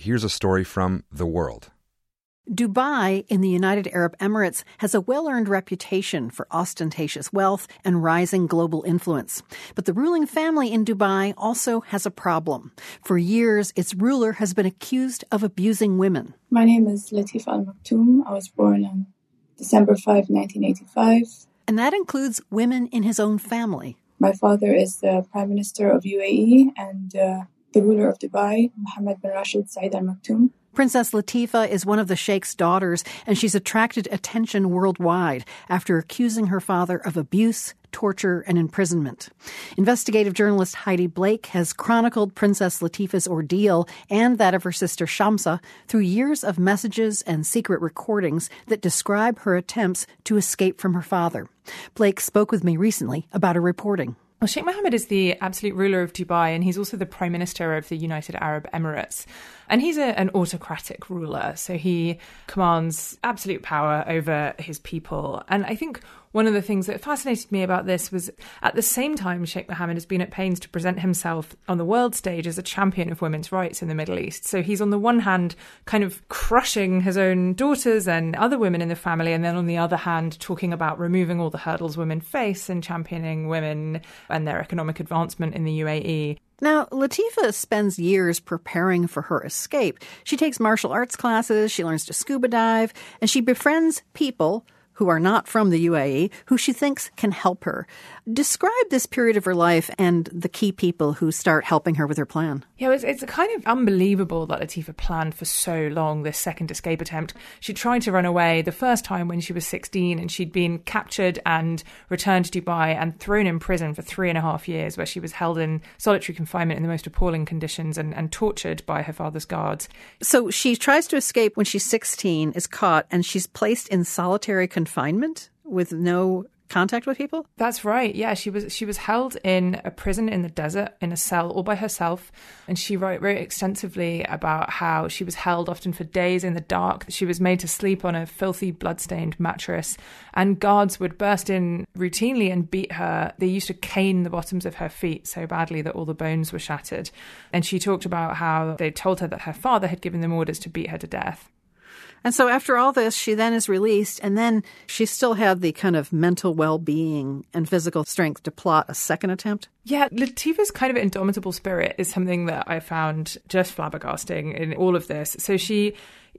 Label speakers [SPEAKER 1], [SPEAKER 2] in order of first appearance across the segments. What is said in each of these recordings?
[SPEAKER 1] here's a story from The World.
[SPEAKER 2] Dubai in the United Arab Emirates has a well earned reputation for ostentatious wealth and rising global influence. But the ruling family in Dubai also has a problem. For years, its ruler has been accused of abusing women.
[SPEAKER 3] My name is Latifa Al Maktoum. I was born on December 5, 1985.
[SPEAKER 2] And that includes women in his own family.
[SPEAKER 3] My father is the Prime Minister of UAE and uh, the ruler of Dubai, Mohammed bin Rashid Saeed Al Maktoum.
[SPEAKER 2] Princess Latifa is one of the Sheikh's daughters, and she's attracted attention worldwide after accusing her father of abuse, torture, and imprisonment. Investigative journalist Heidi Blake has chronicled Princess Latifa's ordeal and that of her sister Shamsa through years of messages and secret recordings that describe her attempts to escape from her father. Blake spoke with me recently about her reporting.
[SPEAKER 4] Well, Sheikh Mohammed is the absolute ruler of Dubai, and he's also the prime minister of the United Arab Emirates. And he's a, an autocratic ruler, so he commands absolute power over his people. And I think one of the things that fascinated me about this was at the same time, Sheikh Mohammed has been at pains to present himself on the world stage as a champion of women's rights in the Middle East. So he's on the one hand kind of crushing his own daughters and other women in the family, and then on the other hand, talking about removing all the hurdles women face and championing women and their economic advancement in the UAE.
[SPEAKER 2] Now, Latifa spends years preparing for her escape. She takes martial arts classes, she learns to scuba dive, and she befriends people who are not from the UAE who she thinks can help her. Describe this period of her life and the key people who start helping her with her plan.
[SPEAKER 4] Yeah, it's, it's kind of unbelievable that Latifa planned for so long this second escape attempt. She tried to run away the first time when she was 16 and she'd been captured and returned to Dubai and thrown in prison for three and a half years, where she was held in solitary confinement in the most appalling conditions and, and tortured by her father's guards.
[SPEAKER 2] So she tries to escape when she's 16, is caught, and she's placed in solitary confinement with no contact with people?
[SPEAKER 4] That's right. Yeah, she was she was held in a prison in the desert in a cell all by herself, and she wrote wrote extensively about how she was held often for days in the dark. She was made to sleep on a filthy, blood-stained mattress, and guards would burst in routinely and beat her. They used to cane the bottoms of her feet so badly that all the bones were shattered. And she talked about how they told her that her father had given them orders to beat her to death.
[SPEAKER 2] And so after all this, she then is released, and then she still had the kind of mental well being and physical strength to plot a second attempt.
[SPEAKER 4] Yeah, Latifa's kind of indomitable spirit is something that I found just flabbergasting in all of this. So she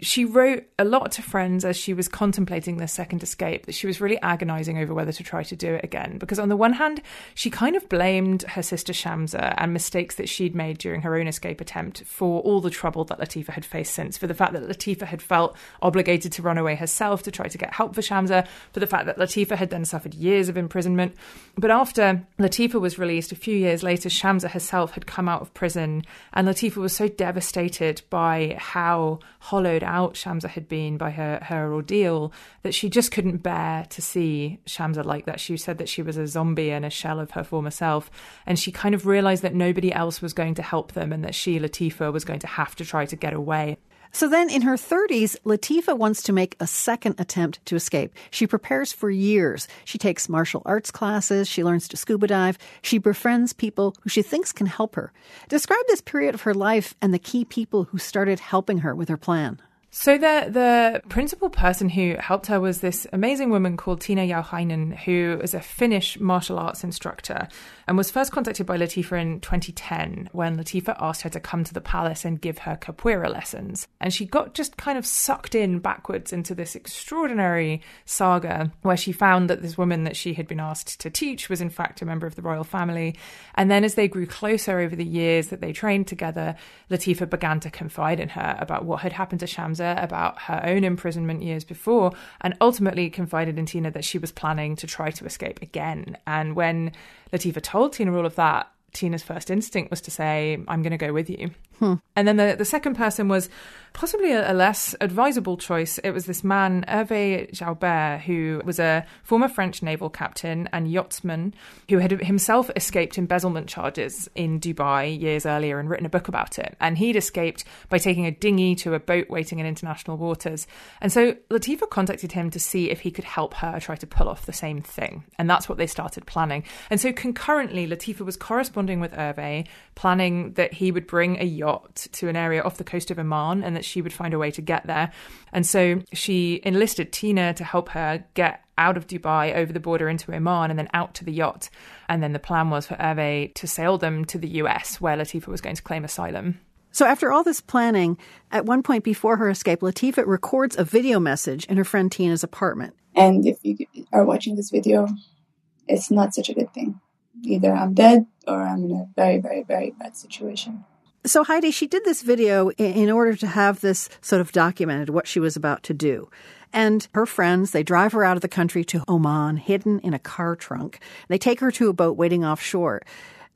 [SPEAKER 4] she wrote a lot to friends as she was contemplating this second escape that she was really agonizing over whether to try to do it again. Because on the one hand, she kind of blamed her sister Shamsa and mistakes that she'd made during her own escape attempt for all the trouble that Latifa had faced since, for the fact that Latifa had felt obligated to run away herself to try to get help for Shamsa, for the fact that Latifa had then suffered years of imprisonment. But after Latifa was released a few years later, Shamsa herself had come out of prison, and Latifa was so devastated by how hollowed out Shamsa had been by her, her ordeal that she just couldn't bear to see Shamsa like that. She said that she was a zombie and a shell of her former self. And she kind of realized that nobody else was going to help them and that she, Latifa, was going to have to try to get away.
[SPEAKER 2] So then in her 30s, Latifa wants to make a second attempt to escape. She prepares for years. She takes martial arts classes. She learns to scuba dive. She befriends people who she thinks can help her. Describe this period of her life and the key people who started helping her with her plan.
[SPEAKER 4] So the the principal person who helped her was this amazing woman called Tiina Jauhiainen, who is a Finnish martial arts instructor and was first contacted by Latifa in 2010 when Latifa asked her to come to the palace and give her capoeira lessons. And she got just kind of sucked in backwards into this extraordinary saga where she found that this woman that she had been asked to teach was in fact a member of the royal family. And then as they grew closer over the years that they trained together, Latifa began to confide in her about what had happened to Shamsa, about her own imprisonment years before, and ultimately confided in Tina that she was planning to try to escape again. And when Latifa told Tina all of that, Tina's first instinct was to say, I'm going to go with you. Hmm. And then the, the second person was possibly a, a, less advisable choice. It was this man, Hervé Jaubert, who was a former French naval captain and yachtsman who had himself escaped embezzlement charges in Dubai years earlier and written a book about it. And he'd escaped by taking a dinghy to a boat waiting in international waters. And so Latifa contacted him to see if he could help her try to pull off the same thing. And that's what they started planning. And so concurrently, Latifa was corresponding with Hervé, planning that he would bring a yacht yacht to an area off the coast of Oman and that she would find a way to get there. And so she enlisted Tina to help her get out of Dubai over the border into Oman and then out to the yacht. And then the plan was for Hervé to sail them to the US where Latifa was going to claim asylum.
[SPEAKER 2] So, after all this planning, at one point before her escape, Latifa records a video message in her friend Tina's apartment.
[SPEAKER 3] And if you are watching this video, it's not such a good thing. Either I'm dead or I'm in a very, very, very bad situation.
[SPEAKER 2] So, Heidi, she did this video in order to have this sort of documented what she was about to do. And her friends, they drive her out of the country to Oman, hidden in a car trunk. They take her to a boat waiting offshore.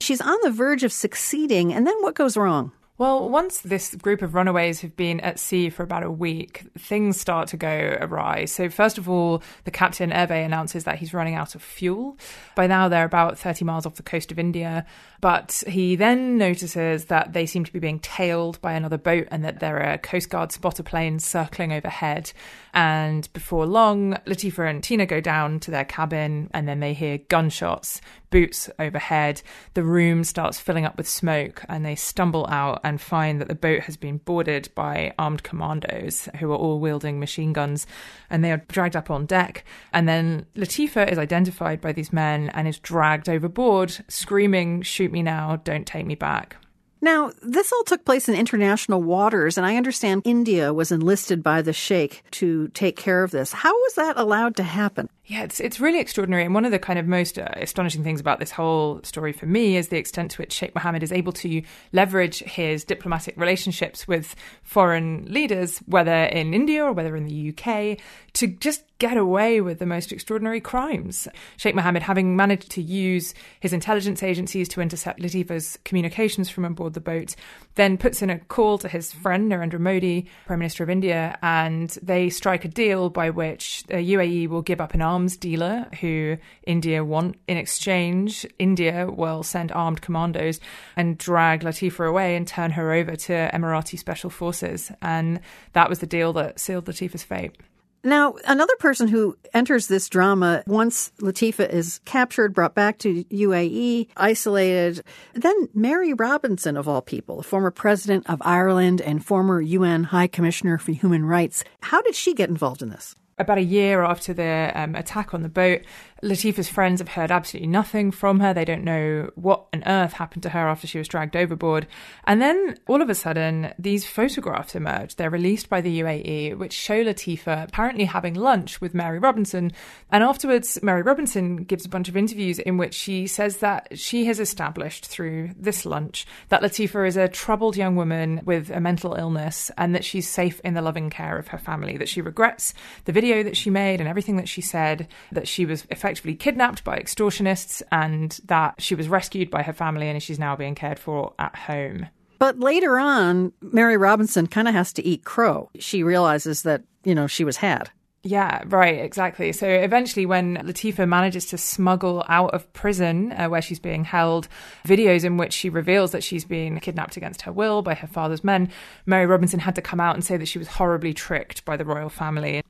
[SPEAKER 2] She's on the verge of succeeding, and then what goes wrong?
[SPEAKER 4] Well, once this group of runaways have been at sea for about a week, things start to go awry. So, first of all, the captain, Hervé, announces that he's running out of fuel. By now, they're about 30 miles off the coast of India. But he then notices that they seem to be being tailed by another boat and that there are Coast Guard spotter planes circling overhead. And before long, Latifa and Tina go down to their cabin and then they hear gunshots, boots overhead. The room starts filling up with smoke and they stumble out and find that the boat has been boarded by armed commandos who are all wielding machine guns and they are dragged up on deck. And then Latifa is identified by these men and is dragged overboard, screaming, Shoot me now, don't take me back.
[SPEAKER 2] Now, this all took place in international waters, and I understand India was enlisted by the Sheikh to take care of this. How was that allowed to happen?
[SPEAKER 4] Yeah, it's it's really extraordinary. And one of the kind of most uh, astonishing things about this whole story for me is the extent to which Sheikh Mohammed is able to leverage his diplomatic relationships with foreign leaders, whether in India or whether in the UK, to just get away with the most extraordinary crimes. Sheikh Mohammed, having managed to use his intelligence agencies to intercept Latifa's communications from on board the boat, then puts in a call to his friend Narendra Modi, Prime Minister of India, and they strike a deal by which the UAE will give up an arms dealer who India want. In exchange, India will send armed commandos and drag Latifa away and turn her over to Emirati special forces. And that was the deal that sealed Latifa's fate.
[SPEAKER 2] Now, another person who enters this drama once Latifa is captured, brought back to UAE, isolated, then Mary Robinson, of all people, former president of Ireland and former UN High Commissioner for Human Rights. How did she get involved in this?
[SPEAKER 4] About a year after the um, attack on the boat, Latifa's friends have heard absolutely nothing from her. They don't know what on earth happened to her after she was dragged overboard. And then all of a sudden, these photographs emerge. They're released by the UAE, which show Latifa apparently having lunch with Mary Robinson. And afterwards, Mary Robinson gives a bunch of interviews in which she says that she has established through this lunch that Latifa is a troubled young woman with a mental illness and that she's safe in the loving care of her family, that she regrets the video that she made and everything that she said, that she was effectively effectively kidnapped by extortionists and that she was rescued by her family and she's now being cared for at home.
[SPEAKER 2] But later on, Mary Robinson kind of has to eat crow. She realizes that, you know, she was had.
[SPEAKER 4] Yeah, right, exactly. So eventually, when Latifa manages to smuggle out of prison uh, where she's being held videos in which she reveals that she's been kidnapped against her will by her father's men, Mary Robinson had to come out and say that she was horribly tricked by the royal family.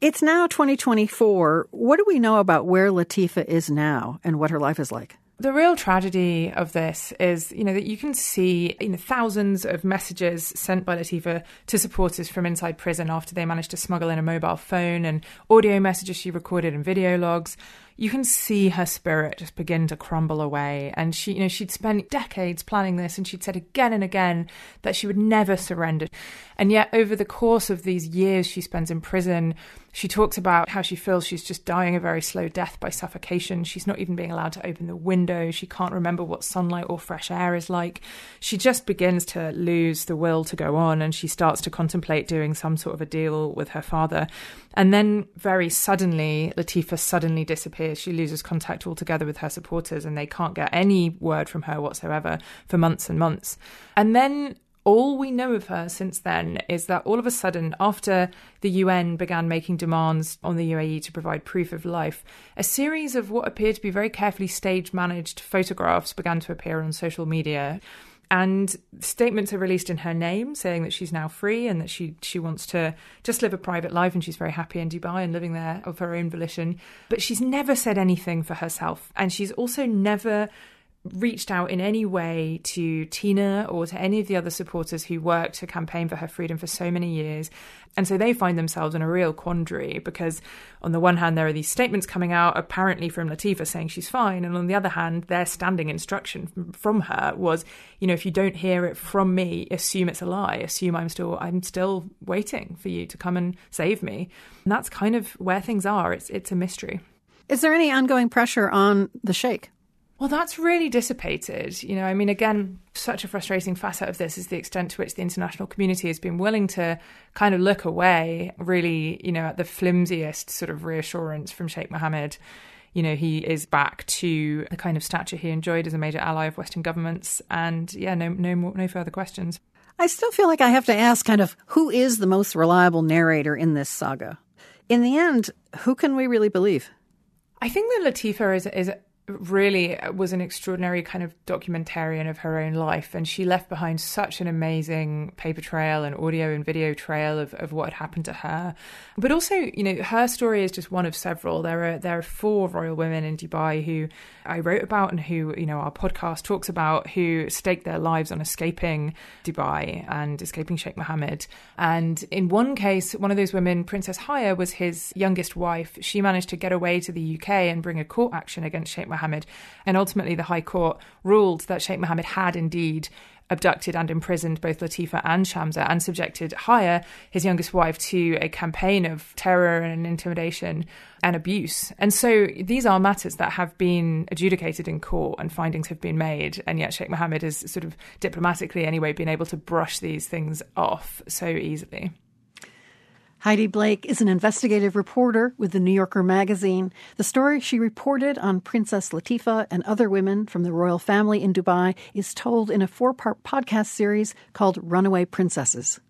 [SPEAKER 2] It's now 2024. What do we know about where Latifa is now and what her life is like?
[SPEAKER 4] The real tragedy of this is, you know, that you can see you know, thousands of messages sent by Latifa to supporters from inside prison after they managed to smuggle in a mobile phone and audio messages she recorded and video logs you can see her spirit just begin to crumble away. And she, you know, she'd spent decades planning this and she'd said again and again that she would never surrender. And yet, over the course of these years she spends in prison, she talks about how she feels she's just dying a very slow death by suffocation. She's not even being allowed to open the window. She can't remember what sunlight or fresh air is like. She just begins to lose the will to go on and she starts to contemplate doing some sort of a deal with her father. And then, very suddenly, Latifa suddenly disappears. She loses contact altogether with her supporters and they can't get any word from her whatsoever for months and months. And then all we know of her since then is that all of a sudden, after the UN began making demands on the UAE to provide proof of life, a series of what appeared to be very carefully staged managed photographs began to appear on social media. And statements are released in her name saying that she's now free and that she, she wants to just live a private life and she's very happy in Dubai and living there of her own volition. But she's never said anything for herself. And she's also never reached out in any way to Tina or to any of the other supporters who worked to campaign for her freedom for so many years. And so they find themselves in a real quandary because, on the one hand, there are these statements coming out apparently from Latifa saying she's fine. And on the other hand, their standing instruction from her was, you know, if you don't hear it from me, assume it's a lie. Assume I'm still, I'm still waiting for you to come and save me. And that's kind of where things are. It's, it's a mystery.
[SPEAKER 2] Is there any ongoing pressure on the Sheikh?
[SPEAKER 4] Well, that's really dissipated. You know, I mean, again, such a frustrating facet of this is the extent to which the international community has been willing to kind of look away, really, you know, at the flimsiest sort of reassurance from Sheikh Mohammed. You know, he is back to the kind of stature he enjoyed as a major ally of Western governments. And yeah, no, no, more, no further questions.
[SPEAKER 2] I still feel like I have to ask kind of who is the most reliable narrator in this saga? In the end, who can we really believe?
[SPEAKER 4] I think that Latifa is, is really was an extraordinary kind of documentarian of her own life. And she left behind such an amazing paper trail and audio and video trail of, of what had happened to her. But also, you know, her story is just one of several. There are there are four royal women in Dubai who I wrote about and who, you know, our podcast talks about who staked their lives on escaping Dubai and escaping Sheikh Mohammed. And in one case, one of those women, Princess Haya, was his youngest wife. She managed to get away to the UK and bring a court action against Sheikh Mohammed Mohammed. And ultimately, the High Court ruled that Sheikh Mohammed had indeed abducted and imprisoned both Latifa and Shamsa and subjected Haya, his youngest wife, to a campaign of terror and intimidation and abuse. And so these are matters that have been adjudicated in court and findings have been made. And yet Sheikh Mohammed has sort of diplomatically, anyway, been able to brush these things off so easily.
[SPEAKER 2] Heidi Blake is an investigative reporter with the New Yorker magazine. The story she reported on Princess Latifa and other women from the royal family in Dubai is told in a four part podcast series called Runaway Princesses.